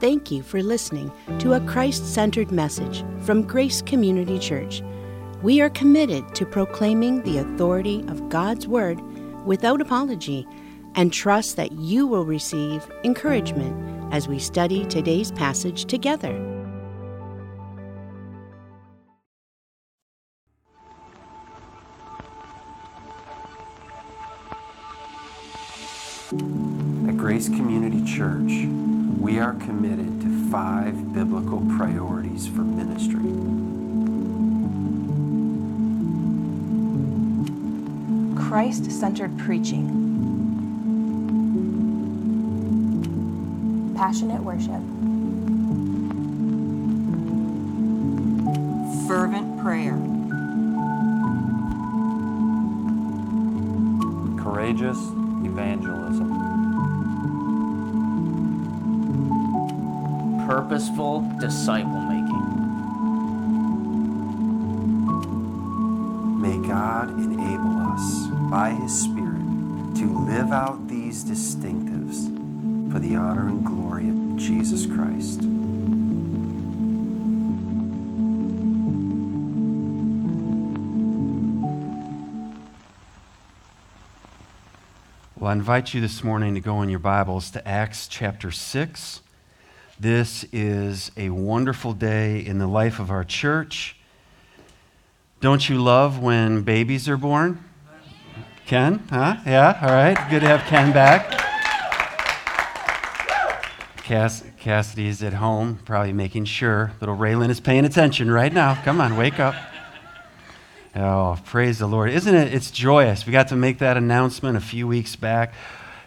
Thank you for listening to a Christ centered message from Grace Community Church. We are committed to proclaiming the authority of God's Word without apology and trust that you will receive encouragement as we study today's passage together. At Grace Community Church, are committed to five biblical priorities for ministry. Christ centered preaching, passionate worship, fervent prayer, courageous purposeful disciple making. May God enable us by His Spirit to live out these distinctives for the honor and glory of Jesus Christ. Well, I invite you this morning to go in your Bibles to Acts chapter 6. This is a wonderful day in the life of our church. Don't you love when babies are born? Ken? Huh? Yeah? All right. Good to have Ken back. Cass- Cassidy's at home, probably making sure little Raylan is paying attention right now. Come on, wake up. Oh, praise the Lord. Isn't it? It's joyous. We got to make that announcement a few weeks back.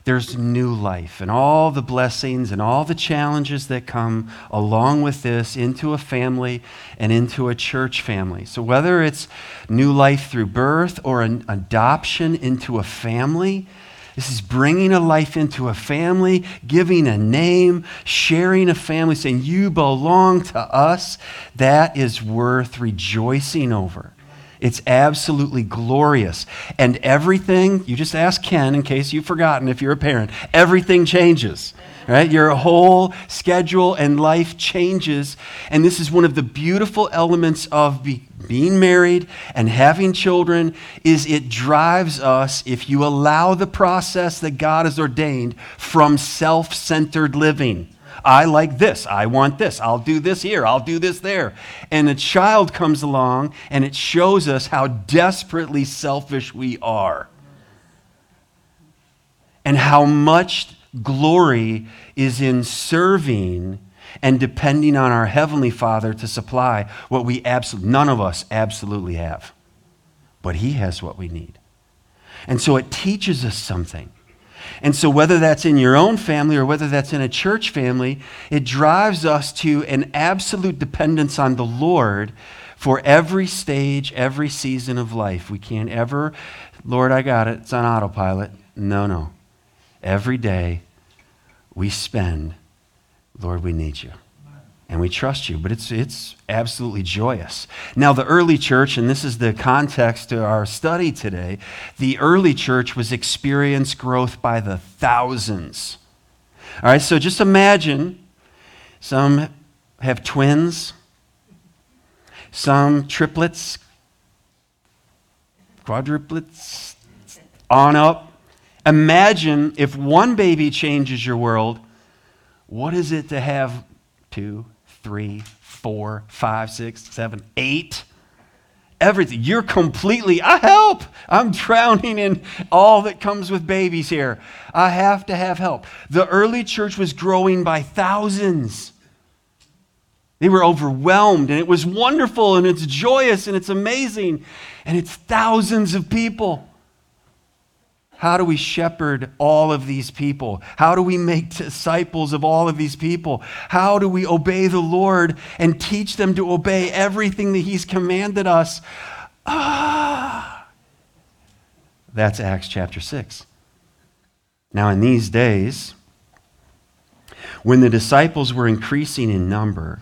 There's new life and all the blessings and all the challenges that come along with this into a family and into a church family. So, whether it's new life through birth or an adoption into a family, this is bringing a life into a family, giving a name, sharing a family, saying, You belong to us. That is worth rejoicing over. It's absolutely glorious. And everything, you just ask Ken in case you've forgotten if you're a parent, everything changes. Right? Your whole schedule and life changes. And this is one of the beautiful elements of be, being married and having children is it drives us if you allow the process that God has ordained from self-centered living. I like this. I want this. I'll do this here. I'll do this there. And a child comes along and it shows us how desperately selfish we are. And how much glory is in serving and depending on our Heavenly Father to supply what we absolutely, none of us absolutely have. But He has what we need. And so it teaches us something. And so, whether that's in your own family or whether that's in a church family, it drives us to an absolute dependence on the Lord for every stage, every season of life. We can't ever, Lord, I got it, it's on autopilot. No, no. Every day we spend, Lord, we need you and we trust you. But it's, it's absolutely joyous. Now, the early church, and this is the context to our study today, the early church was experienced growth by the thousands. All right, so just imagine some have twins, some triplets, quadruplets, on up. Imagine if one baby changes your world, what is it to have two, three, four, five, six, seven, eight. Everything. You're completely, I help. I'm drowning in all that comes with babies here. I have to have help. The early church was growing by thousands. They were overwhelmed, and it was wonderful, and it's joyous, and it's amazing, and it's thousands of people. How do we shepherd all of these people? How do we make disciples of all of these people? How do we obey the Lord and teach them to obey everything that He's commanded us? Ah! That's Acts chapter 6. Now, in these days, when the disciples were increasing in number,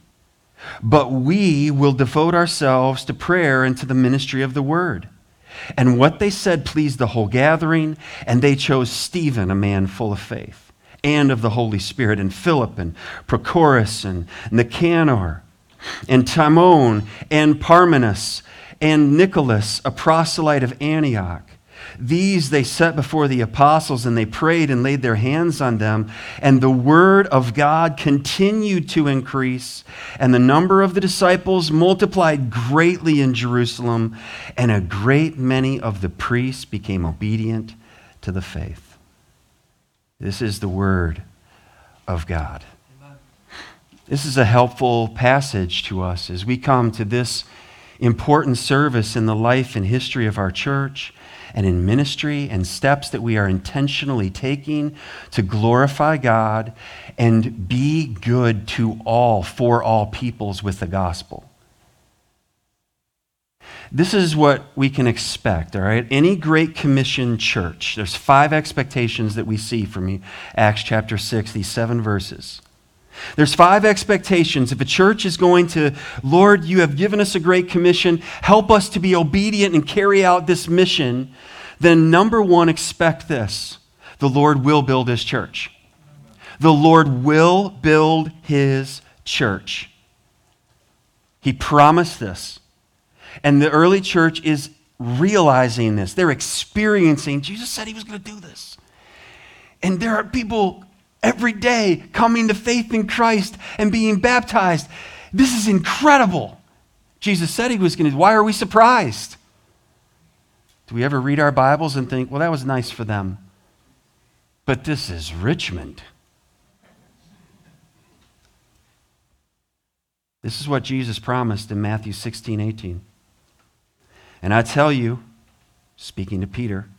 But we will devote ourselves to prayer and to the ministry of the word. And what they said pleased the whole gathering, and they chose Stephen, a man full of faith, and of the Holy Spirit, and Philip, and Prochorus, and Nicanor, and Timon, and Parmenas, and Nicholas, a proselyte of Antioch. These they set before the apostles, and they prayed and laid their hands on them. And the word of God continued to increase, and the number of the disciples multiplied greatly in Jerusalem, and a great many of the priests became obedient to the faith. This is the word of God. This is a helpful passage to us as we come to this important service in the life and history of our church and in ministry and steps that we are intentionally taking to glorify God and be good to all, for all peoples with the gospel. This is what we can expect, all right? Any Great Commission church, there's five expectations that we see from Acts chapter 6, these seven verses. There's five expectations. If a church is going to, Lord, you have given us a great commission, help us to be obedient and carry out this mission, then number one, expect this the Lord will build his church. The Lord will build his church. He promised this. And the early church is realizing this. They're experiencing, Jesus said he was going to do this. And there are people every day coming to faith in Christ and being baptized. This is incredible. Jesus said he was going to. Why are we surprised? Do we ever read our Bibles and think, well, that was nice for them? But this is Richmond. This is what Jesus promised in Matthew 16, 18. And I tell you, speaking to Peter,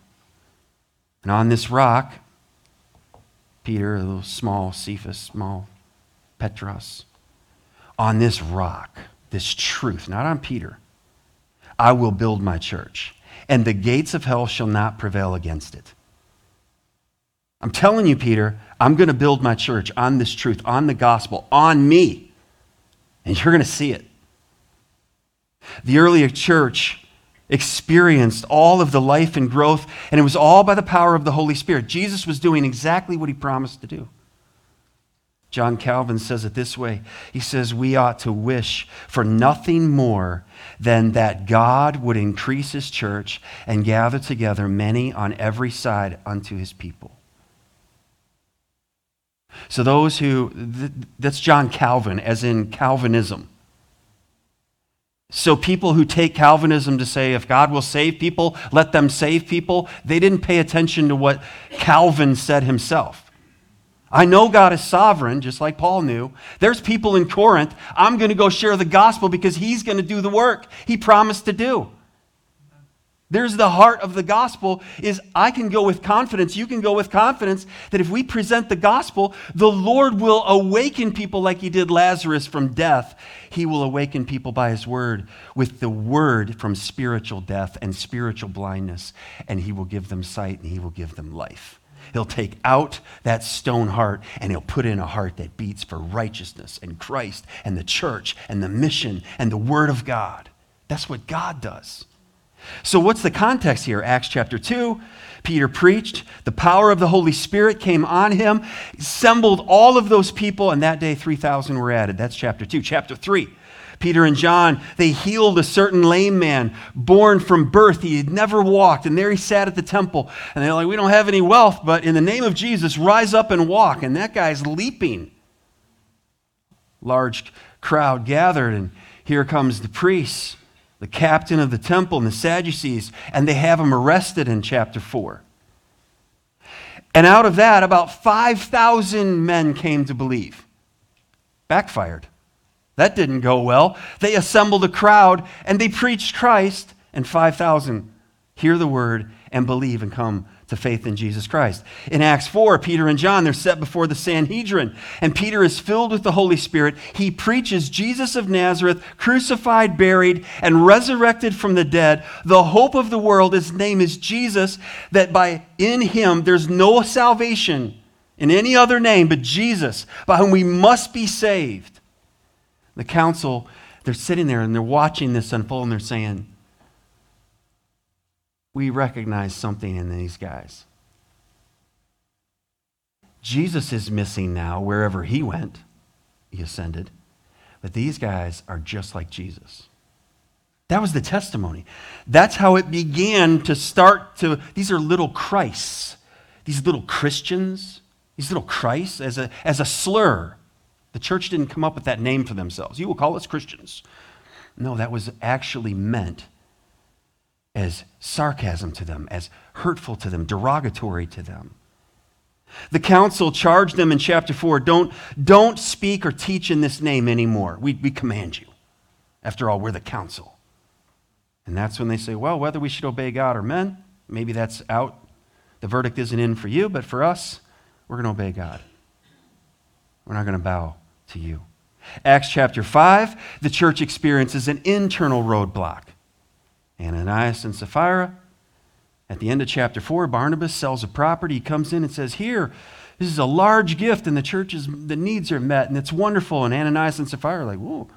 and on this rock, Peter, a little small Cephas, small Petros, on this rock, this truth, not on Peter, I will build my church, and the gates of hell shall not prevail against it. I'm telling you, Peter, I'm going to build my church on this truth, on the gospel, on me, and you're going to see it. The earlier church experienced all of the life and growth, and it was all by the power of the Holy Spirit. Jesus was doing exactly what he promised to do. John Calvin says it this way He says, We ought to wish for nothing more than that God would increase his church and gather together many on every side unto his people. So, those who, that's John Calvin, as in Calvinism. So, people who take Calvinism to say, if God will save people, let them save people, they didn't pay attention to what Calvin said himself. I know God is sovereign, just like Paul knew. There's people in Corinth. I'm going to go share the gospel because he's going to do the work he promised to do. There's the heart of the gospel is I can go with confidence, you can go with confidence that if we present the gospel, the Lord will awaken people like he did Lazarus from death. He will awaken people by his word with the word from spiritual death and spiritual blindness, and he will give them sight and he will give them life. He'll take out that stone heart and he'll put in a heart that beats for righteousness and Christ and the church and the mission and the word of God. That's what God does. So, what's the context here? Acts chapter 2. Peter preached. The power of the Holy Spirit came on him, assembled all of those people, and that day 3,000 were added. That's chapter 2. Chapter 3. Peter and John, they healed a certain lame man born from birth. He had never walked, and there he sat at the temple. And they're like, We don't have any wealth, but in the name of Jesus, rise up and walk. And that guy's leaping. Large crowd gathered, and here comes the priests the captain of the temple and the Sadducees, and they have him arrested in chapter 4. And out of that, about 5,000 men came to believe. Backfired. That didn't go well. They assembled a crowd and they preached Christ, and 5,000 hear the word and believe and come to faith in Jesus Christ. In Acts 4, Peter and John, they're set before the Sanhedrin, and Peter is filled with the Holy Spirit. He preaches Jesus of Nazareth, crucified, buried, and resurrected from the dead, the hope of the world. His name is Jesus, that by in him there's no salvation in any other name but Jesus, by whom we must be saved. The council, they're sitting there and they're watching this unfold and they're saying, we recognize something in these guys. Jesus is missing now wherever he went, he ascended. But these guys are just like Jesus. That was the testimony. That's how it began to start to. These are little Christs, these little Christians, these little Christs as a, as a slur. The church didn't come up with that name for themselves. You will call us Christians. No, that was actually meant as sarcasm to them, as hurtful to them, derogatory to them. The council charged them in chapter 4 don't, don't speak or teach in this name anymore. We, we command you. After all, we're the council. And that's when they say, well, whether we should obey God or men, maybe that's out. The verdict isn't in for you, but for us, we're going to obey God. We're not going to bow to you. Acts chapter 5, the church experiences an internal roadblock. Ananias and Sapphira. At the end of chapter 4, Barnabas sells a property. He comes in and says, Here, this is a large gift, and the church's the needs are met, and it's wonderful. And Ananias and Sapphira are like, Whoa,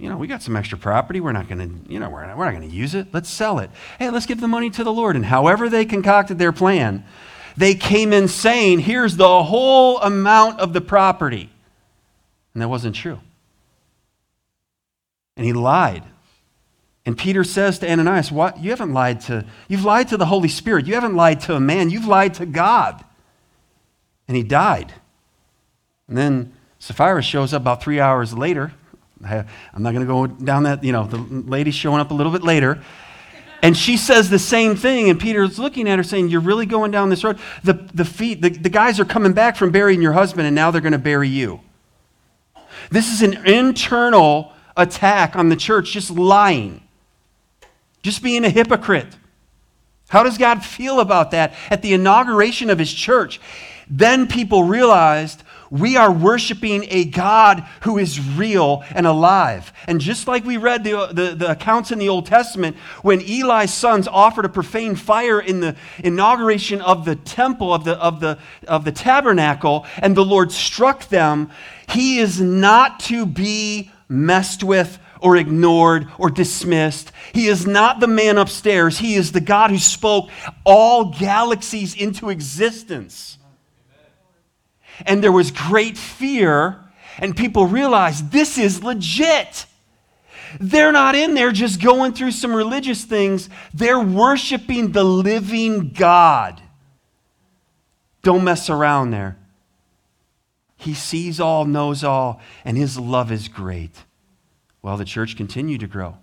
you know, we got some extra property. We're not going to, you know, we're not, we're not going to use it. Let's sell it. Hey, let's give the money to the Lord. And however they concocted their plan, they came in saying, Here's the whole amount of the property. And that wasn't true. And he lied. And Peter says to Ananias, What? You haven't lied to, you've lied to the Holy Spirit. You haven't lied to a man, you've lied to God. And he died. And then Sapphira shows up about three hours later. I'm not going to go down that, you know, the lady's showing up a little bit later. And she says the same thing, and Peter's looking at her saying, You're really going down this road? The, the, feet, the, the guys are coming back from burying your husband, and now they're going to bury you. This is an internal attack on the church, just lying, just being a hypocrite. How does God feel about that at the inauguration of his church? Then people realized we are worshiping a God who is real and alive. And just like we read the, the, the, accounts in the Old Testament, when Eli's sons offered a profane fire in the inauguration of the temple, of the, of the, of the tabernacle, and the Lord struck them, he is not to be messed with or ignored or dismissed. He is not the man upstairs. He is the God who spoke all galaxies into existence and there was great fear, and people realized this is legit. They're not in there just going through some religious things, they're worshiping the living God. Don't mess around there. He sees all, knows all, and his love is great. Well, the church continued to grow.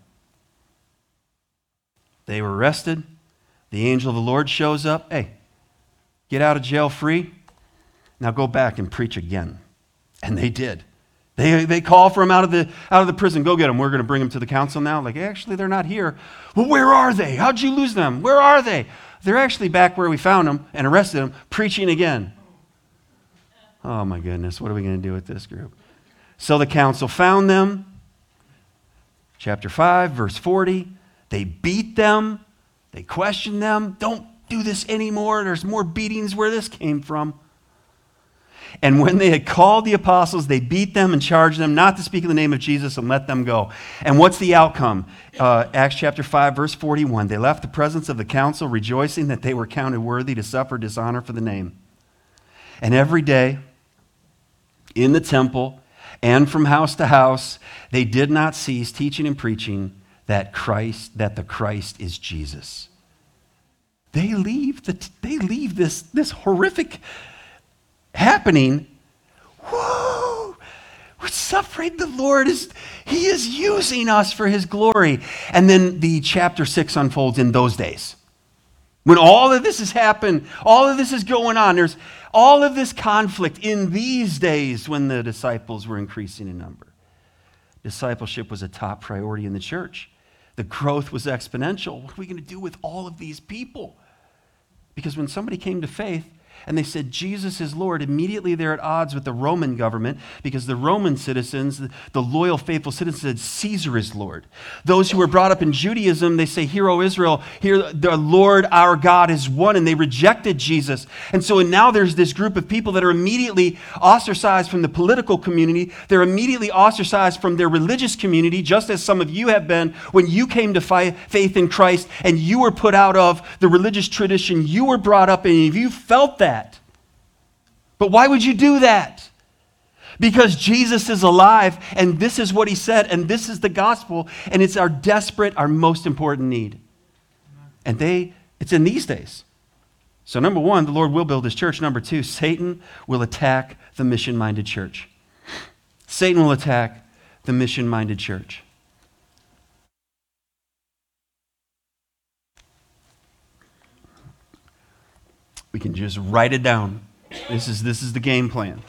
They were arrested. The angel of the Lord shows up. Hey, get out of jail free. Now go back and preach again. And they did. They, they call for him out of, the, out of the prison. Go get him. We're going to bring him to the council now. Like, actually, they're not here. Well, where are they? How'd you lose them? Where are they? They're actually back where we found them and arrested them, preaching again. Oh, my goodness. What are we going to do with this group? So the council found them. Chapter 5, verse 40. They beat them. They questioned them. Don't do this anymore. There's more beatings where this came from. And when they had called the apostles, they beat them and charged them not to speak in the name of Jesus and let them go. And what's the outcome? Uh, Acts chapter 5, verse 41. They left the presence of the council, rejoicing that they were counted worthy to suffer dishonor for the name. And every day, in the temple and from house to house, they did not cease teaching and preaching that Christ, that the Christ is Jesus. They leave, the, they leave this, this horrific happening, whoo, we're suffering. The Lord is, He is using us for His glory. And then the chapter six unfolds in those days. When all of this has happened, all of this is going on, there's all of this conflict in these days when the disciples were increasing in number. Discipleship was a top priority in the church. The growth was exponential. What are we going to do with all of these people? Because when somebody came to faith, and they said Jesus is Lord, immediately they're at odds with the Roman government because the Roman citizens, the loyal, faithful citizens, said Caesar is Lord. Those who were brought up in Judaism, they say, Hear, O Israel, here the Lord our God is one, and they rejected Jesus. And so and now there's this group of people that are immediately ostracized from the political community. They're immediately ostracized from their religious community, just as some of you have been when you came to faith in Christ and you were put out of the religious tradition you were brought up in. If you felt that, but why would you do that? Because Jesus is alive, and this is what he said, and this is the gospel, and it's our desperate, our most important need. And they, it's in these days. So, number one, the Lord will build his church. Number two, Satan will attack the mission minded church. Satan will attack the mission minded church. We can just write it down. This is, this is the game plan.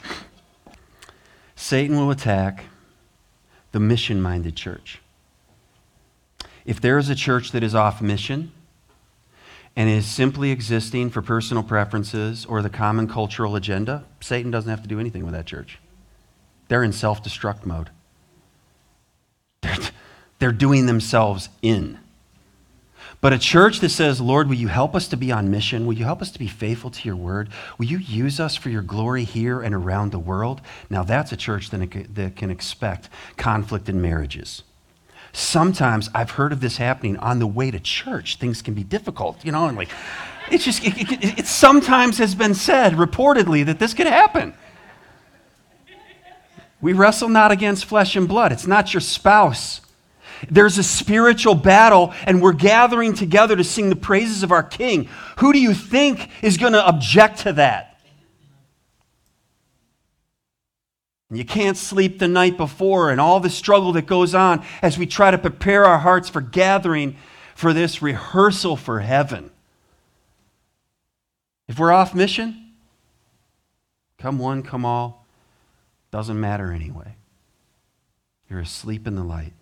Satan will attack the mission minded church. If there is a church that is off mission and is simply existing for personal preferences or the common cultural agenda, Satan doesn't have to do anything with that church. They're in self destruct mode, they're, they're doing themselves in. But a church that says, Lord, will you help us to be on mission? Will you help us to be faithful to your word? Will you use us for your glory here and around the world? Now, that's a church that can expect conflict in marriages. Sometimes I've heard of this happening on the way to church. Things can be difficult, you know, and like, it's just, it, it, it sometimes has been said reportedly that this could happen. We wrestle not against flesh and blood. It's not your spouse there's a spiritual battle, and we're gathering together to sing the praises of our King. Who do you think is going to object to that? You can't sleep the night before, and all the struggle that goes on as we try to prepare our hearts for gathering for this rehearsal for heaven. If we're off mission, come one, come all, doesn't matter anyway. You're asleep in the light.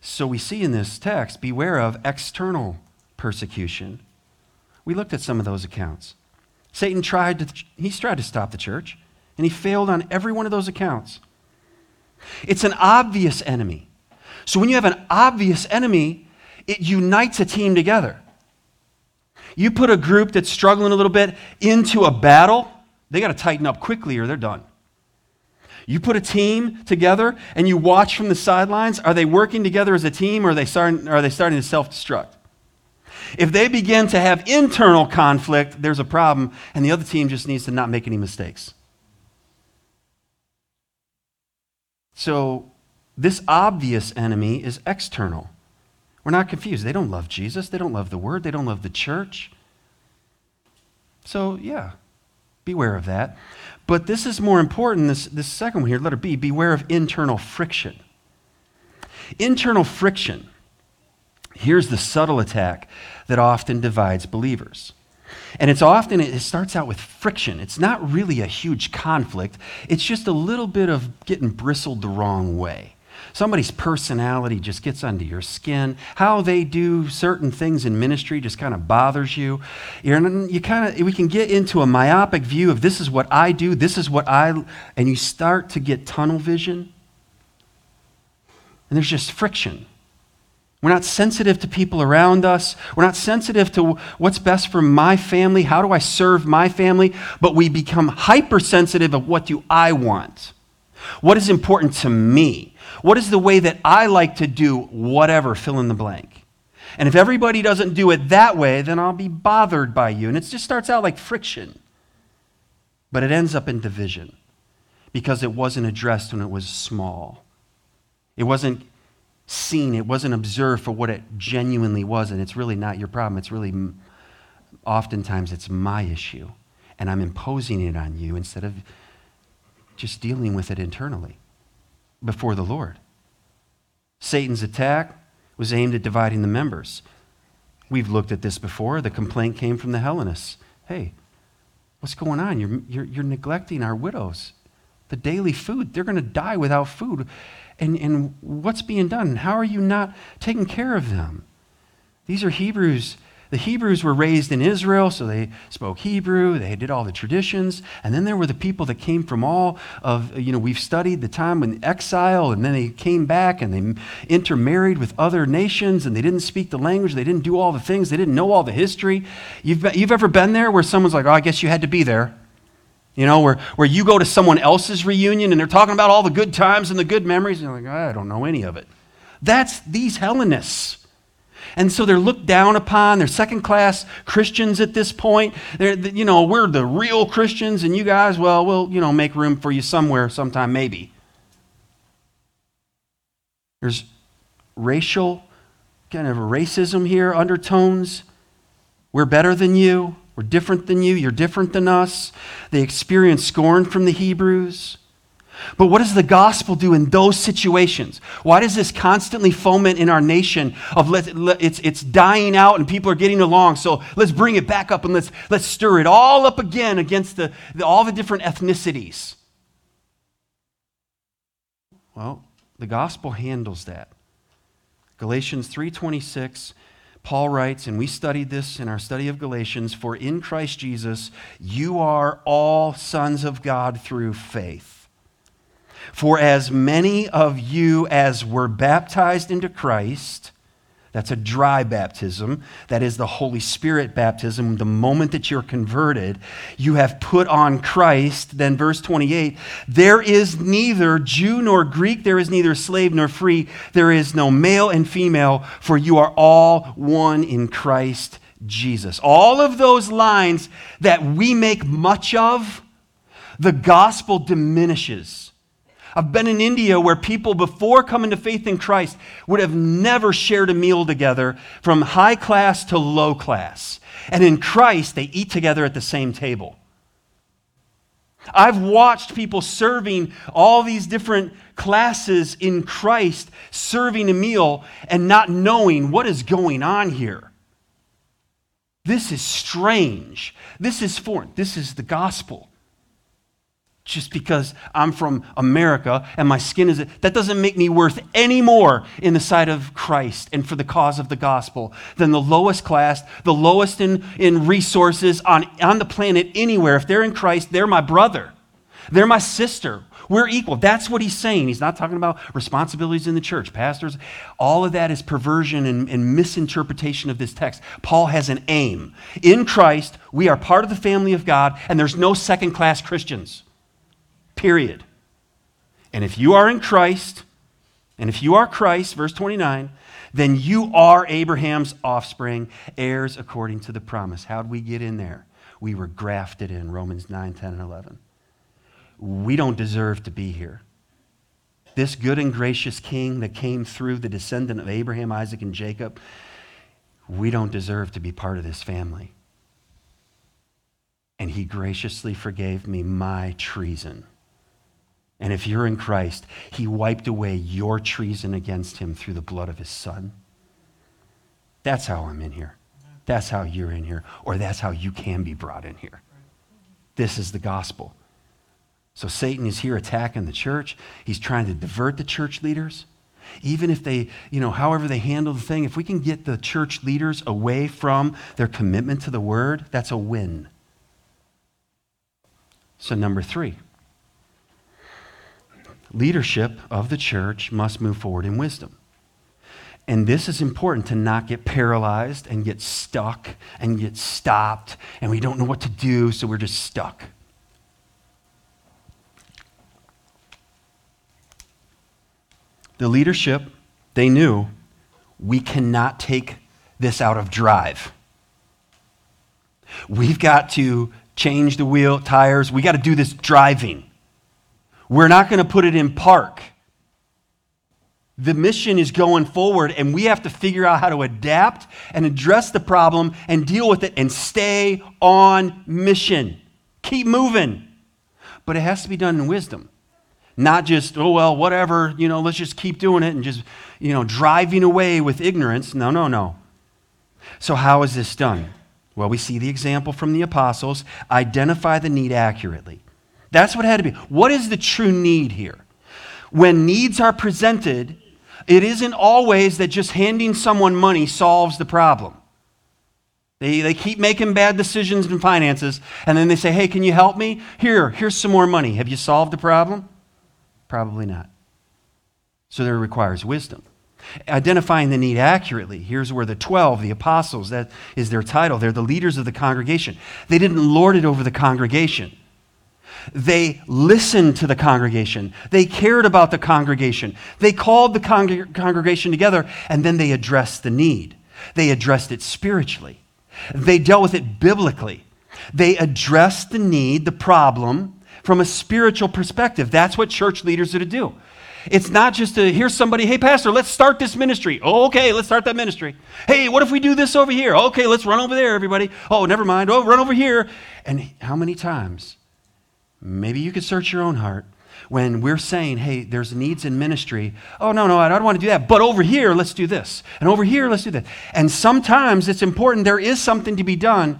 So we see in this text beware of external persecution. We looked at some of those accounts. Satan tried to, he's tried to stop the church, and he failed on every one of those accounts. It's an obvious enemy. So when you have an obvious enemy, it unites a team together. You put a group that's struggling a little bit into a battle, they got to tighten up quickly or they're done. You put a team together and you watch from the sidelines. Are they working together as a team or are they starting, are they starting to self destruct? If they begin to have internal conflict, there's a problem, and the other team just needs to not make any mistakes. So, this obvious enemy is external. We're not confused. They don't love Jesus, they don't love the word, they don't love the church. So, yeah, beware of that. But this is more important, this, this second one here, letter B beware of internal friction. Internal friction. Here's the subtle attack that often divides believers. And it's often, it starts out with friction. It's not really a huge conflict, it's just a little bit of getting bristled the wrong way. Somebody's personality just gets under your skin. How they do certain things in ministry just kind of bothers you. You're, you kind of we can get into a myopic view of this is what I do, this is what I and you start to get tunnel vision. And there's just friction. We're not sensitive to people around us. We're not sensitive to what's best for my family. How do I serve my family? But we become hypersensitive of what do I want? What is important to me? What is the way that I like to do whatever, fill in the blank? And if everybody doesn't do it that way, then I'll be bothered by you. And it just starts out like friction. But it ends up in division because it wasn't addressed when it was small. It wasn't seen, it wasn't observed for what it genuinely was. And it's really not your problem. It's really, oftentimes, it's my issue. And I'm imposing it on you instead of just dealing with it internally before the Lord. Satan's attack was aimed at dividing the members. We've looked at this before. The complaint came from the Hellenists. Hey, what's going on? You're, you're, you're neglecting our widows. The daily food, they're going to die without food. And, and what's being done? How are you not taking care of them? These are Hebrews the Hebrews were raised in Israel, so they spoke Hebrew, they did all the traditions, and then there were the people that came from all of, you know, we've studied the time in exile, and then they came back and they intermarried with other nations, and they didn't speak the language, they didn't do all the things, they didn't know all the history. You've, you've ever been there where someone's like, oh, I guess you had to be there? You know, where, where you go to someone else's reunion and they're talking about all the good times and the good memories, and you're like, I don't know any of it. That's these Hellenists. And so they're looked down upon. They're second class Christians at this point. They're, you know, we're the real Christians, and you guys, well, we'll, you know, make room for you somewhere, sometime, maybe. There's racial, kind of racism here, undertones. We're better than you. We're different than you. You're different than us. They experience scorn from the Hebrews. But what does the gospel do in those situations? Why does this constantly foment in our nation of let, let, it's, it's dying out and people are getting along, so let's bring it back up and let's, let's stir it all up again against the, the, all the different ethnicities? Well, the gospel handles that. Galatians 3:26 Paul writes, and we studied this in our study of Galatians, for in Christ Jesus you are all sons of God through faith. For as many of you as were baptized into Christ, that's a dry baptism. That is the Holy Spirit baptism. The moment that you're converted, you have put on Christ. Then, verse 28 there is neither Jew nor Greek, there is neither slave nor free, there is no male and female, for you are all one in Christ Jesus. All of those lines that we make much of, the gospel diminishes I've been in India where people, before coming to faith in Christ, would have never shared a meal together from high class to low class. And in Christ, they eat together at the same table. I've watched people serving all these different classes in Christ, serving a meal and not knowing what is going on here. This is strange. This is foreign. This is the gospel just because I'm from America and my skin is, that doesn't make me worth any more in the sight of Christ and for the cause of the gospel than the lowest class, the lowest in, in resources on, on the planet anywhere. If they're in Christ, they're my brother, they're my sister. We're equal. That's what he's saying. He's not talking about responsibilities in the church, pastors. All of that is perversion and, and misinterpretation of this text. Paul has an aim. In Christ, we are part of the family of God, and there's no second class Christians. Period. And if you are in Christ, and if you are Christ, verse 29, then you are Abraham's offspring, heirs according to the promise. How'd we get in there? We were grafted in, Romans 9, 10, and 11. We don't deserve to be here. This good and gracious king that came through the descendant of Abraham, Isaac, and Jacob, we don't deserve to be part of this family. And he graciously forgave me my treason. And if you're in Christ, he wiped away your treason against him through the blood of his son. That's how I'm in here. That's how you're in here, or that's how you can be brought in here. This is the gospel. So Satan is here attacking the church. He's trying to divert the church leaders. Even if they, you know, however they handle the thing, if we can get the church leaders away from their commitment to the word, that's a win. So, number three leadership of the church must move forward in wisdom. And this is important to not get paralyzed and get stuck and get stopped, and we don't know what to do, so we're just stuck. The leadership, they knew we cannot take this out of drive. We've got to change the wheel, tires. We got to do this driving. We're not going to put it in park. The mission is going forward, and we have to figure out how to adapt and address the problem and deal with it and stay on mission. Keep moving. But it has to be done in wisdom. Not just, oh, well, whatever, you know, let's just keep doing it and just, you know, driving away with ignorance. No, no, no. So, how is this done? Well, we see the example from the apostles identify the need accurately. That's what had to be. What is the true need here? When needs are presented, it isn't always that just handing someone money solves the problem. They, they keep making bad decisions in finances, and then they say, Hey, can you help me? Here, here's some more money. Have you solved the problem? Probably not. So there requires wisdom. Identifying the need accurately. Here's where the 12, the apostles, that is their title. They're the leaders of the congregation. They didn't lord it over the congregation. They listened to the congregation. They cared about the congregation. They called the con- congregation together and then they addressed the need. They addressed it spiritually. They dealt with it biblically. They addressed the need, the problem, from a spiritual perspective. That's what church leaders are to do. It's not just to hear somebody, hey, Pastor, let's start this ministry. Oh, okay, let's start that ministry. Hey, what if we do this over here? Okay, let's run over there, everybody. Oh, never mind. Oh, run over here. And how many times Maybe you could search your own heart when we're saying, hey, there's needs in ministry. Oh, no, no, I don't want to do that. But over here, let's do this. And over here, let's do that. And sometimes it's important, there is something to be done,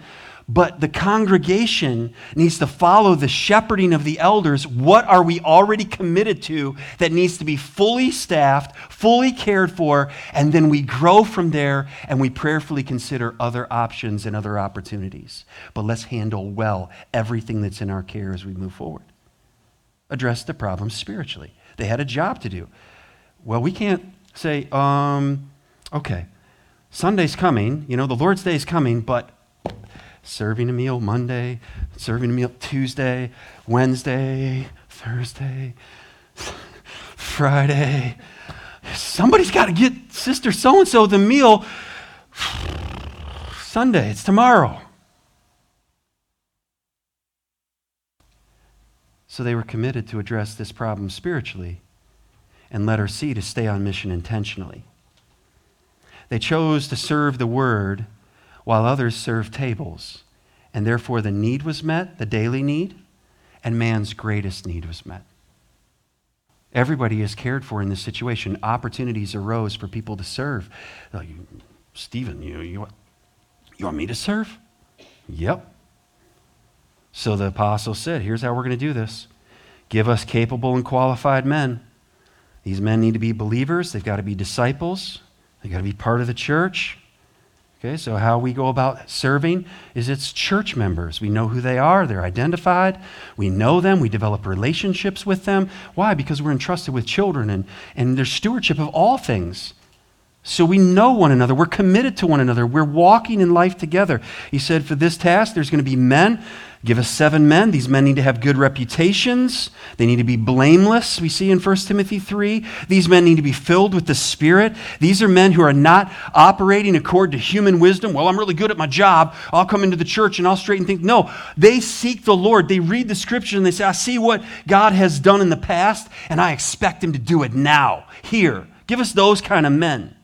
but the congregation needs to follow the shepherding of the elders. What are we already committed to that needs to be fully staffed, fully cared for, and then we grow from there and we prayerfully consider other options and other opportunities. But let's handle well everything that's in our care as we move forward. Address the problem spiritually. They had a job to do. Well, we can't say, um, okay, Sunday's coming, you know, the Lord's Day is coming, but serving a meal Monday, serving a meal Tuesday, Wednesday, Thursday, Friday. Somebody's got to get Sister so and so the meal Sunday. It's tomorrow. So they were committed to address this problem spiritually and let her see to stay on mission intentionally. They chose to serve the word while others served tables. And therefore, the need was met, the daily need, and man's greatest need was met. Everybody is cared for in this situation. Opportunities arose for people to serve. Like, Stephen, you, you, you want me to serve? Yep. So the apostle said, Here's how we're going to do this give us capable and qualified men. These men need to be believers, they've got to be disciples, they've got to be part of the church. Okay, so how we go about serving is it's church members. We know who they are, they're identified, we know them, we develop relationships with them. Why? Because we're entrusted with children and, and their stewardship of all things. So we know one another. We're committed to one another. We're walking in life together. He said, For this task, there's going to be men Give us seven men. These men need to have good reputations. They need to be blameless, we see in 1 Timothy 3. These men need to be filled with the Spirit. These are men who are not operating according to human wisdom. Well, I'm really good at my job. I'll come into the church and I'll straighten things. No, they seek the Lord. They read the scripture and they say, I see what God has done in the past, and I expect Him to do it now, here. Give us those kind of men.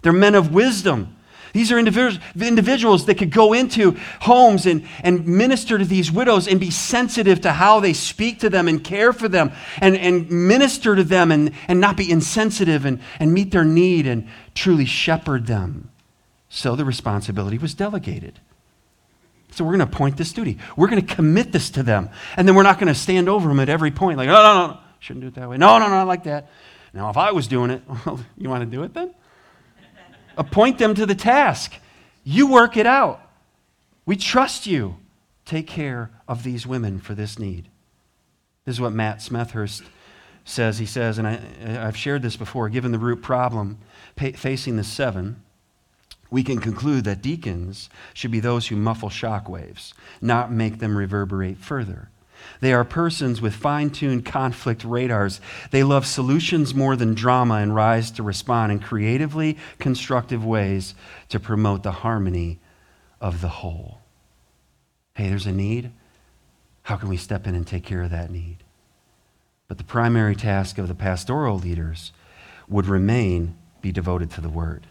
They're men of wisdom. These are individuals that could go into homes and, and minister to these widows and be sensitive to how they speak to them and care for them and, and minister to them and, and not be insensitive and, and meet their need and truly shepherd them. So the responsibility was delegated. So we're going to appoint this duty. We're going to commit this to them. And then we're not going to stand over them at every point like, no, no, no, shouldn't do it that way. No, no, no, like that. Now, if I was doing it, well, you want to do it then? Appoint them to the task. You work it out. We trust you. Take care of these women for this need. This is what Matt Smethurst says. He says, and I, have shared this before, given the root problem facing the seven, we can conclude that deacons should be those who muffle shock waves, not make them reverberate further. They are persons with fine tuned conflict radars. They love solutions more than drama and rise to respond in creatively constructive ways to promote the harmony of the whole. Hey, there's a need. How can we step in and take care of that need? But the primary task of the pastoral leaders would remain be devoted to the word.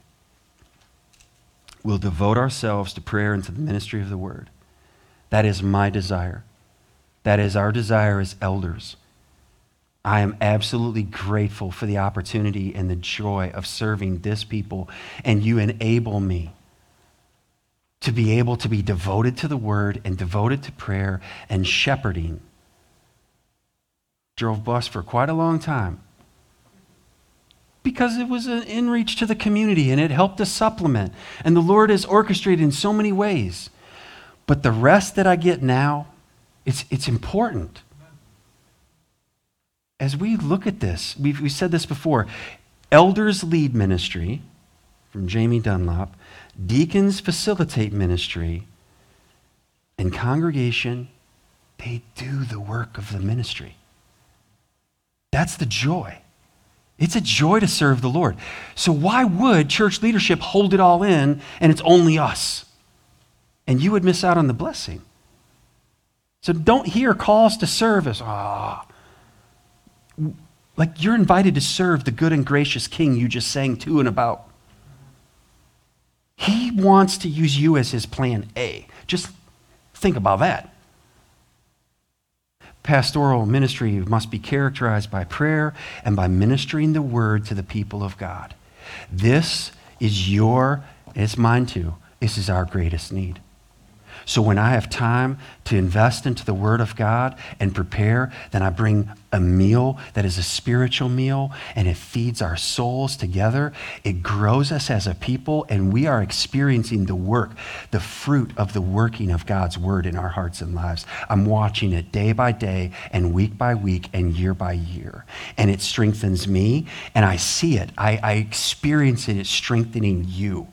We'll devote ourselves to prayer and to the ministry of the word. That is my desire. That is our desire as elders. I am absolutely grateful for the opportunity and the joy of serving this people, and you enable me to be able to be devoted to the word and devoted to prayer and shepherding. Drove bus for quite a long time. because it was an in reach to the community and it helped to supplement. And the Lord has orchestrated in so many ways. But the rest that I get now, it's, it's important. As we look at this, we've, we said this before elders lead ministry from Jamie Dunlop, deacons facilitate ministry, and congregation, they do the work of the ministry. That's the joy. It's a joy to serve the Lord. So, why would church leadership hold it all in and it's only us? And you would miss out on the blessing. So, don't hear calls to service. ah. Like you're invited to serve the good and gracious King you just sang to and about. He wants to use you as his plan A. Just think about that pastoral ministry must be characterized by prayer and by ministering the word to the people of God. This is your, it's mine too. This is our greatest need. So when I have time to invest into the Word of God and prepare, then I bring a meal that is a spiritual meal and it feeds our souls together. It grows us as a people, and we are experiencing the work, the fruit of the working of God's Word in our hearts and lives. I'm watching it day by day and week by week and year by year. And it strengthens me, and I see it. I, I experience it. It's strengthening you.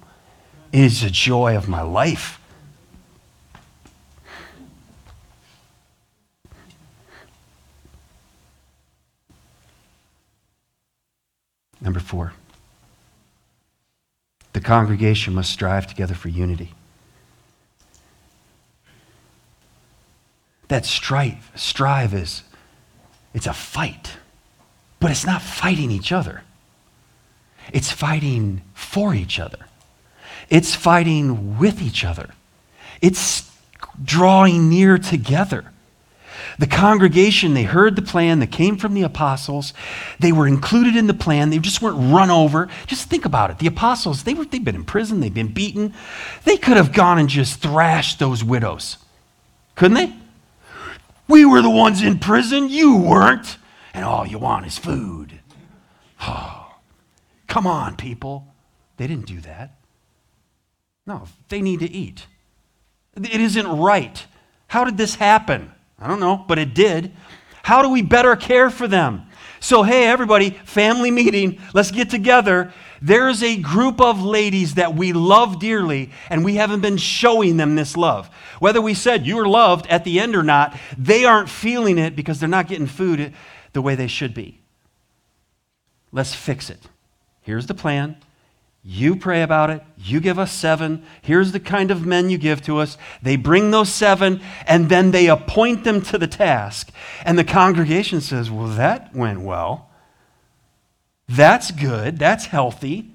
It is the joy of my life. Number four, the congregation must strive together for unity. That strive, strive is, it's a fight, but it's not fighting each other. It's fighting for each other. It's fighting with each other. It's drawing near together. The congregation, they heard the plan that came from the apostles. They were included in the plan. They just weren't run over. Just think about it. The apostles, they were, they've been in prison, they've been beaten. They could have gone and just thrashed those widows. Couldn't they? We were the ones in prison, you weren't. And all you want is food. Oh, come on, people. They didn't do that. No, they need to eat. It isn't right. How did this happen? I don't know, but it did. How do we better care for them? So, hey, everybody, family meeting, let's get together. There's a group of ladies that we love dearly, and we haven't been showing them this love. Whether we said you were loved at the end or not, they aren't feeling it because they're not getting food the way they should be. Let's fix it. Here's the plan. You pray about it. You give us seven. Here's the kind of men you give to us. They bring those seven, and then they appoint them to the task. And the congregation says, Well, that went well. That's good. That's healthy.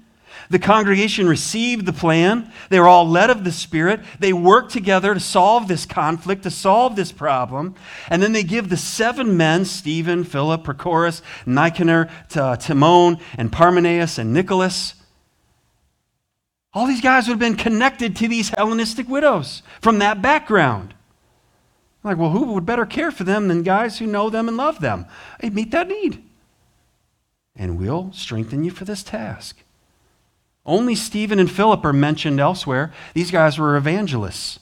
The congregation received the plan. They were all led of the Spirit. They worked together to solve this conflict, to solve this problem. And then they give the seven men Stephen, Philip, Prochorus, Nicanor, Timon, and Parmenas, and Nicholas all these guys would have been connected to these Hellenistic widows from that background. Like, well, who would better care for them than guys who know them and love them? Hey, meet that need. And we'll strengthen you for this task. Only Stephen and Philip are mentioned elsewhere. These guys were evangelists.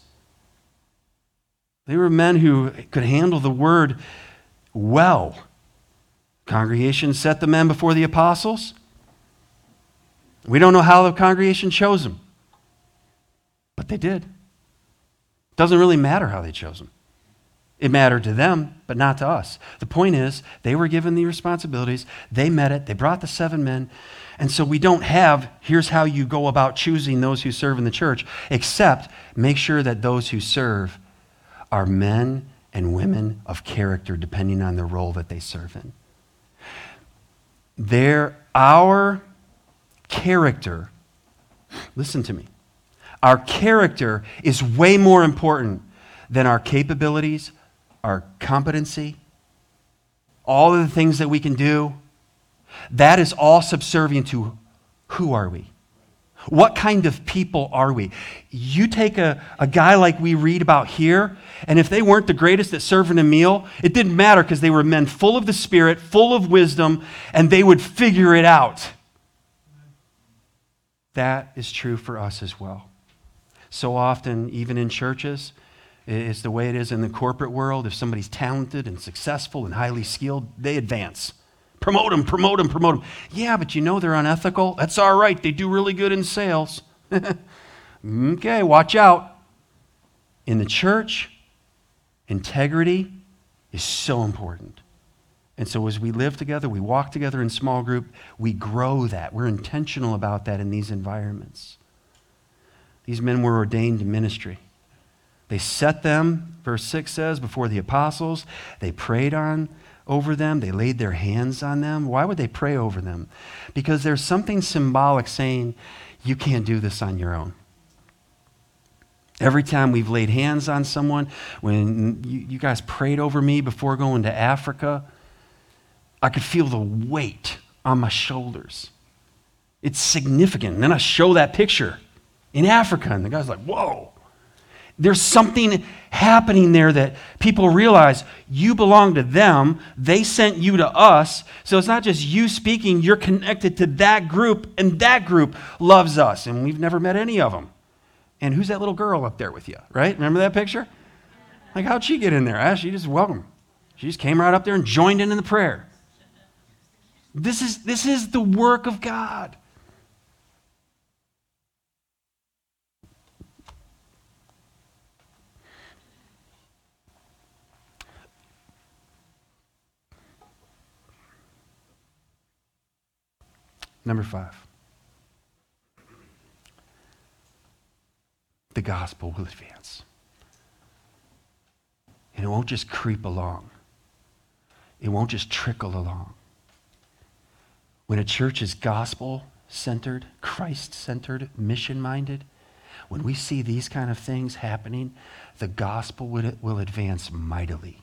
They were men who could handle the word well. Congregation set the men before the apostles. We don't know how the congregation chose them, but they did. It Doesn't really matter how they chose them. It mattered to them, but not to us. The point is, they were given the responsibilities, they met it, they brought the seven men. And so we don't have, here's how you go about choosing those who serve in the church, except make sure that those who serve are men and women of character, depending on the role that they serve in. They're our character, listen to me, our character is way more important than our capabilities, our competency, all of the things that we can do. That is all subservient to who are we? What kind of people are we? You take a, a guy like we read about here, and if they weren't the greatest at serving a meal, it didn't matter because they were men full of the Spirit, full of wisdom, and they would figure it out. That is true for us as well. So often, even in churches, it's the way it is in the corporate world. If somebody's talented and successful and highly skilled, they advance. Promote them, promote them, promote them. Yeah, but you know they're unethical. That's all right. They do really good in sales. okay, watch out. In the church, integrity is so important. And so as we live together, we walk together in small group, we grow that. We're intentional about that in these environments. These men were ordained to ministry. They set them, verse 6 says, before the apostles. They prayed on over them. They laid their hands on them. Why would they pray over them? Because there's something symbolic saying, you can't do this on your own. Every time we've laid hands on someone, when you, you guys prayed over me before going to Africa, I could feel the weight on my shoulders. It's significant. And then I show that picture in Africa, and the guy's like, whoa. There's something happening there that people realize you belong to them. They sent you to us. So it's not just you speaking, you're connected to that group, and that group loves us. And we've never met any of them. And who's that little girl up there with you, right? Remember that picture? Like, how'd she get in there? She just welcome. She just came right up there and joined in in the prayer. This is, this is the work of God. Number five. The gospel will advance. And it won't just creep along. It won't just trickle along. When a church is gospel centered, Christ centered, mission minded, when we see these kind of things happening, the gospel will advance mightily.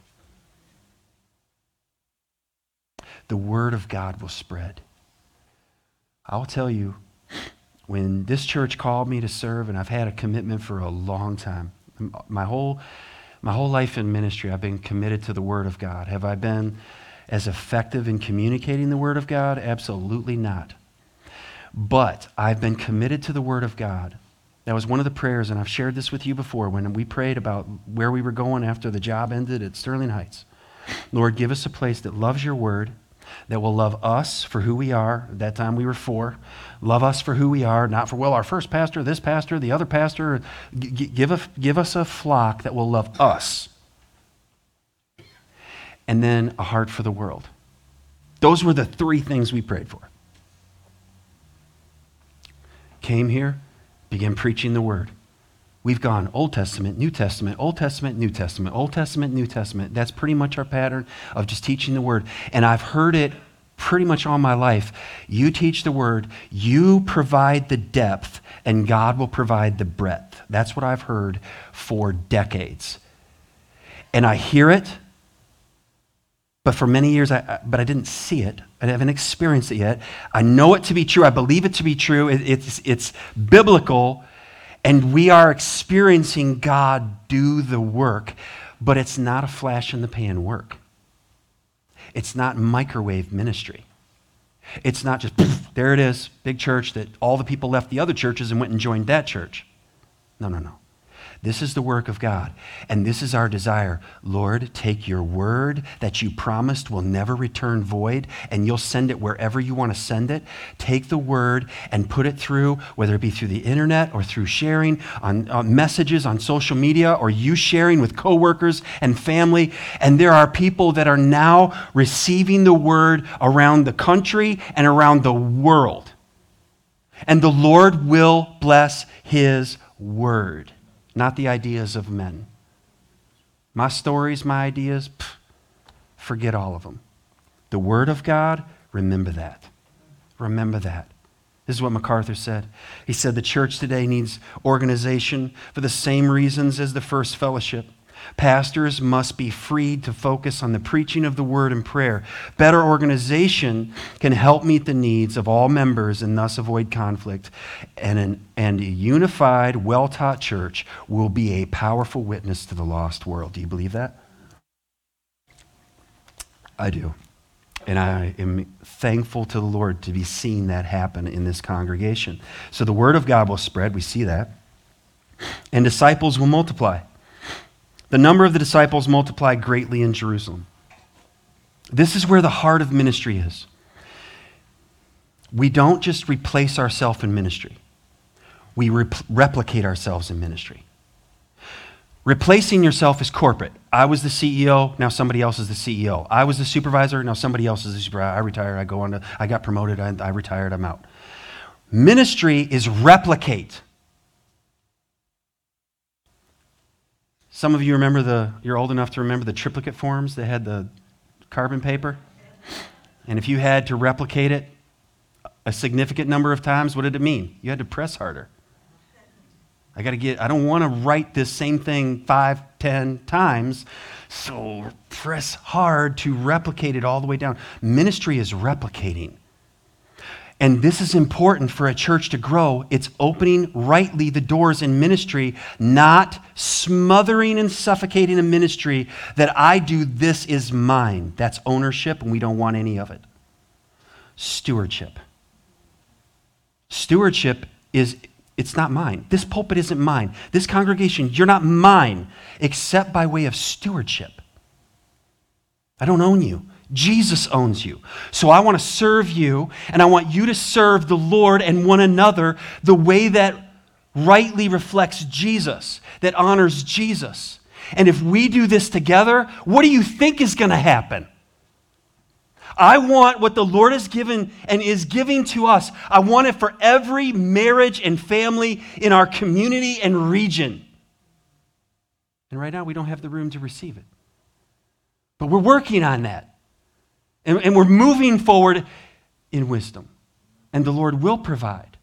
The word of God will spread. I'll tell you, when this church called me to serve, and I've had a commitment for a long time, my whole, my whole life in ministry, I've been committed to the Word of God. Have I been as effective in communicating the Word of God? Absolutely not. But I've been committed to the Word of God. That was one of the prayers, and I've shared this with you before when we prayed about where we were going after the job ended at Sterling Heights. Lord, give us a place that loves your Word that will love us for who we are. At that time we were four. Love us for who we are, not for, well, our first pastor, this pastor, the other pastor. G- give, a, give us a flock that will love us. And then a heart for the world. Those were the three things we prayed for. Came here, began preaching the word. We've gone Old Testament, New Testament, Old Testament, New Testament, Old Testament, New Testament. That's pretty much our pattern of just teaching the Word. And I've heard it pretty much all my life. You teach the Word, you provide the depth, and God will provide the breadth. That's what I've heard for decades. And I hear it, but for many years, I, but I didn't see it. I haven't experienced it yet. I know it to be true. I believe it to be true. It, it's, it's biblical and we are experiencing God do the work, but it's not a flash in the pan work. It's not microwave ministry. It's not just, poof, there it is, big church that all the people left the other churches and went and joined that church. No, no, no. This is the work of God. And this is our desire. Lord, take your word that you promised will never return void, and you'll send it wherever you want to send it. Take the word and put it through, whether it be through the internet or through sharing on, on messages on social media or you sharing with coworkers and family. And there are people that are now receiving the word around the country and around the world. And the Lord will bless his word not the ideas of men. My stories, my ideas, pff, forget all of them. The Word of God, remember that. Remember that. This is what MacArthur said. He said the church today needs organization for the same reasons as the first fellowship. Pastors must be freed to focus on the preaching of the word and prayer. Better organization can help meet the needs of all members and thus avoid conflict. And, an, and a unified, well taught church will be a powerful witness to the lost world. Do you believe that? I do. And I am thankful to the Lord to be seeing that happen in this congregation. So the word of God will spread. We see that. And disciples will multiply. The number of the disciples multiplied greatly in Jerusalem. This is where the heart of ministry is. We don't just replace ourselves in ministry, we rep- replicate ourselves in ministry. Replacing yourself is corporate. I was the CEO, now somebody else is the CEO. I was the supervisor, now somebody else is the supervisor. I retired, I go on to, I got promoted, I, I retired, I'm out. Ministry is replicate. Some of you remember the, you're old enough to remember the triplicate forms that had the carbon paper? And if you had to replicate it a significant number of times, what did it mean? You had to press harder. I got to get, I don't want to write this same thing five, ten times. So press hard to replicate it all the way down. Ministry is replicating. And this is important for a church to grow. It's opening rightly the doors in ministry, not smothering and suffocating a ministry that I do, this is mine. That's ownership, and we don't want any of it. Stewardship. Stewardship is, it's not mine. This pulpit isn't mine. This congregation, you're not mine, except by way of stewardship. I don't own you. Jesus owns you. So I want to serve you, and I want you to serve the Lord and one another the way that rightly reflects Jesus, that honors Jesus. And if we do this together, what do you think is going to happen? I want what the Lord has given and is giving to us. I want it for every marriage and family in our community and region. And right now, we don't have the room to receive it. But we're working on that. And, and we're moving forward in wisdom. And the Lord will provide.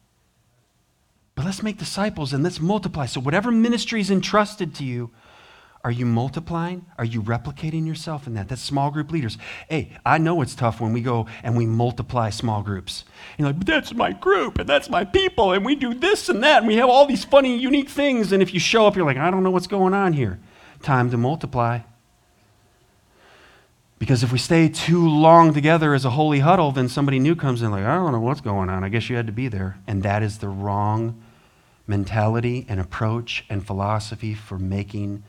But let's make disciples and let's multiply. So, whatever ministry is entrusted to you, are you multiplying? Are you replicating yourself in that? That's small group leaders. Hey, I know it's tough when we go and we multiply small groups. You're like, but that's my group and that's my people and we do this and that and we have all these funny, unique things. And if you show up, you're like, I don't know what's going on here. Time to multiply. Because if we stay too long together as a holy huddle, then somebody new comes in, like, I don't know what's going on. I guess you had to be there. And that is the wrong mentality and approach and philosophy for making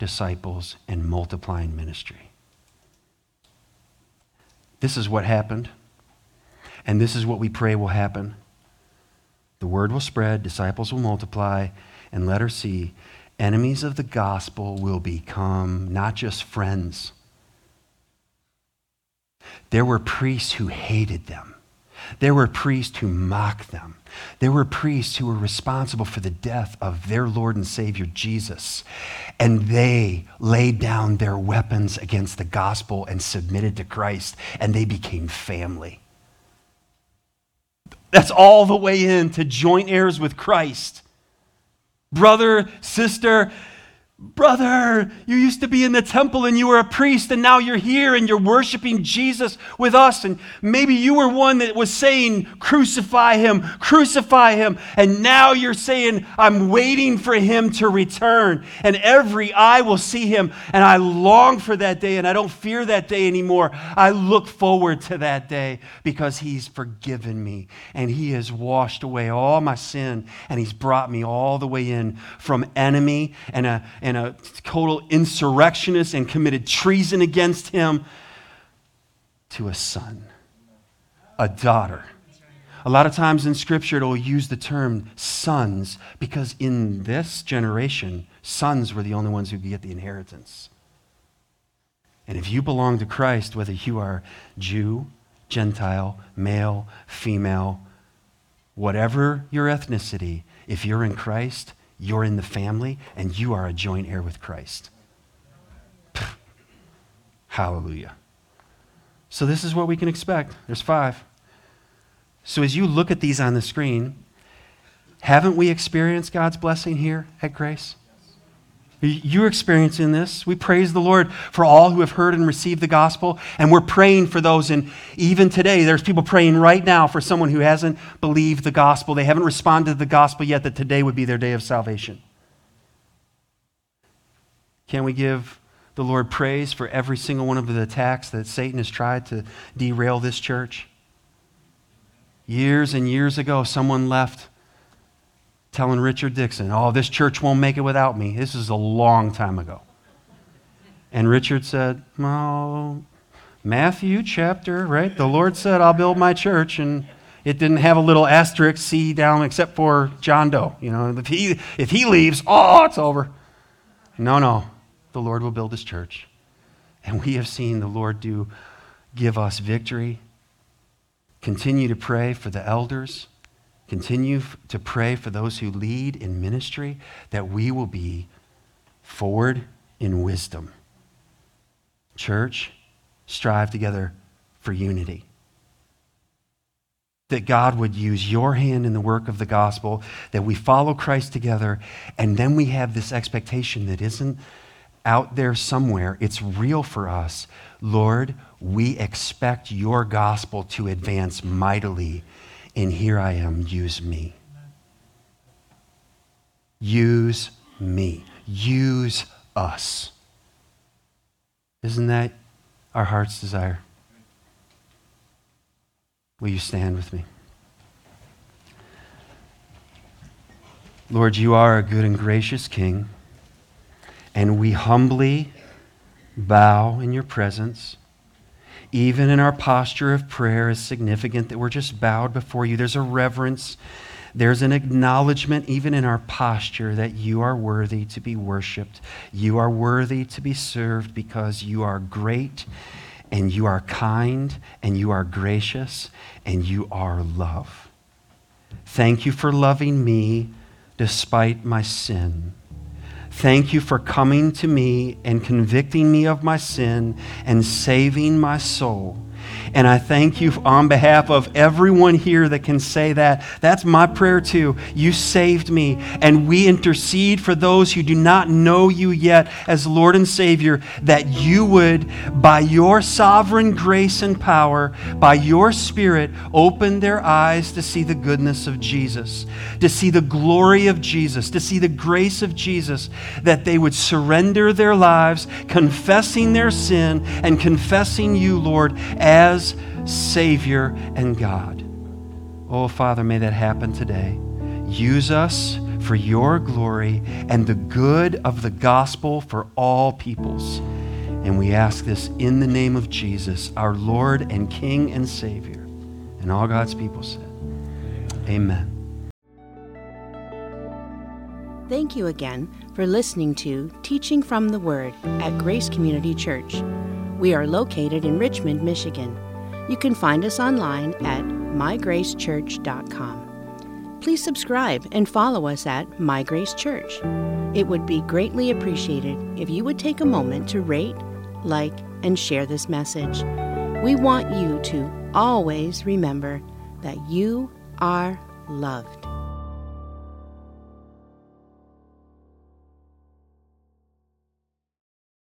disciples and multiplying ministry. This is what happened, and this is what we pray will happen. The word will spread, disciples will multiply, and let her see enemies of the gospel will become not just friends there were priests who hated them. There were priests who mocked them. There were priests who were responsible for the death of their Lord and Savior Jesus. And they laid down their weapons against the gospel and submitted to Christ, and they became family. That's all the way in to joint heirs with Christ. Brother, sister, Brother, you used to be in the temple and you were a priest, and now you're here and you're worshiping Jesus with us. And maybe you were one that was saying, Crucify him, crucify him. And now you're saying, I'm waiting for him to return. And every eye will see him. And I long for that day, and I don't fear that day anymore. I look forward to that day because he's forgiven me and he has washed away all my sin and he's brought me all the way in from enemy and a. And and a total insurrectionist and committed treason against him to a son, a daughter. A lot of times in Scripture, it will use the term sons because in this generation, sons were the only ones who could get the inheritance. And if you belong to Christ, whether you are Jew, Gentile, male, female, whatever your ethnicity, if you're in Christ, you're in the family, and you are a joint heir with Christ. Hallelujah. So, this is what we can expect. There's five. So, as you look at these on the screen, haven't we experienced God's blessing here at Grace? You're experiencing this. We praise the Lord for all who have heard and received the gospel, and we're praying for those. And even today, there's people praying right now for someone who hasn't believed the gospel. They haven't responded to the gospel yet, that today would be their day of salvation. Can we give the Lord praise for every single one of the attacks that Satan has tried to derail this church? Years and years ago, someone left telling Richard Dixon, Oh, this church won't make it without me. This is a long time ago. And Richard said, Well, Matthew chapter, right? The Lord said, I'll build my church. And it didn't have a little asterisk C down except for John Doe. You know, if he, if he leaves, oh, it's over. No, no. The Lord will build his church. And we have seen the Lord do give us victory. Continue to pray for the elders. Continue to pray for those who lead in ministry that we will be forward in wisdom. Church, strive together for unity. That God would use your hand in the work of the gospel, that we follow Christ together, and then we have this expectation that isn't out there somewhere, it's real for us. Lord, we expect your gospel to advance mightily, and here I am, use me. Use me. Use us. Isn't that our heart's desire? Will you stand with me? Lord, you are a good and gracious King, and we humbly bow in your presence. Even in our posture of prayer is significant that we're just bowed before you. There's a reverence, there's an acknowledgement, even in our posture, that you are worthy to be worshiped. You are worthy to be served because you are great and you are kind and you are gracious and you are love. Thank you for loving me despite my sin. Thank you for coming to me and convicting me of my sin and saving my soul. And I thank you on behalf of everyone here that can say that. That's my prayer too. You saved me. And we intercede for those who do not know you yet as Lord and Savior, that you would, by your sovereign grace and power, by your Spirit, open their eyes to see the goodness of Jesus, to see the glory of Jesus, to see the grace of Jesus, that they would surrender their lives, confessing their sin and confessing you, Lord, as Savior and God. Oh, Father, may that happen today. Use us for your glory and the good of the gospel for all peoples. And we ask this in the name of Jesus, our Lord and King and Savior. And all God's people said, Amen. Thank you again for listening to Teaching from the Word at Grace Community Church. We are located in Richmond, Michigan. You can find us online at mygracechurch.com. Please subscribe and follow us at My Grace Church. It would be greatly appreciated if you would take a moment to rate, like, and share this message. We want you to always remember that you are loved.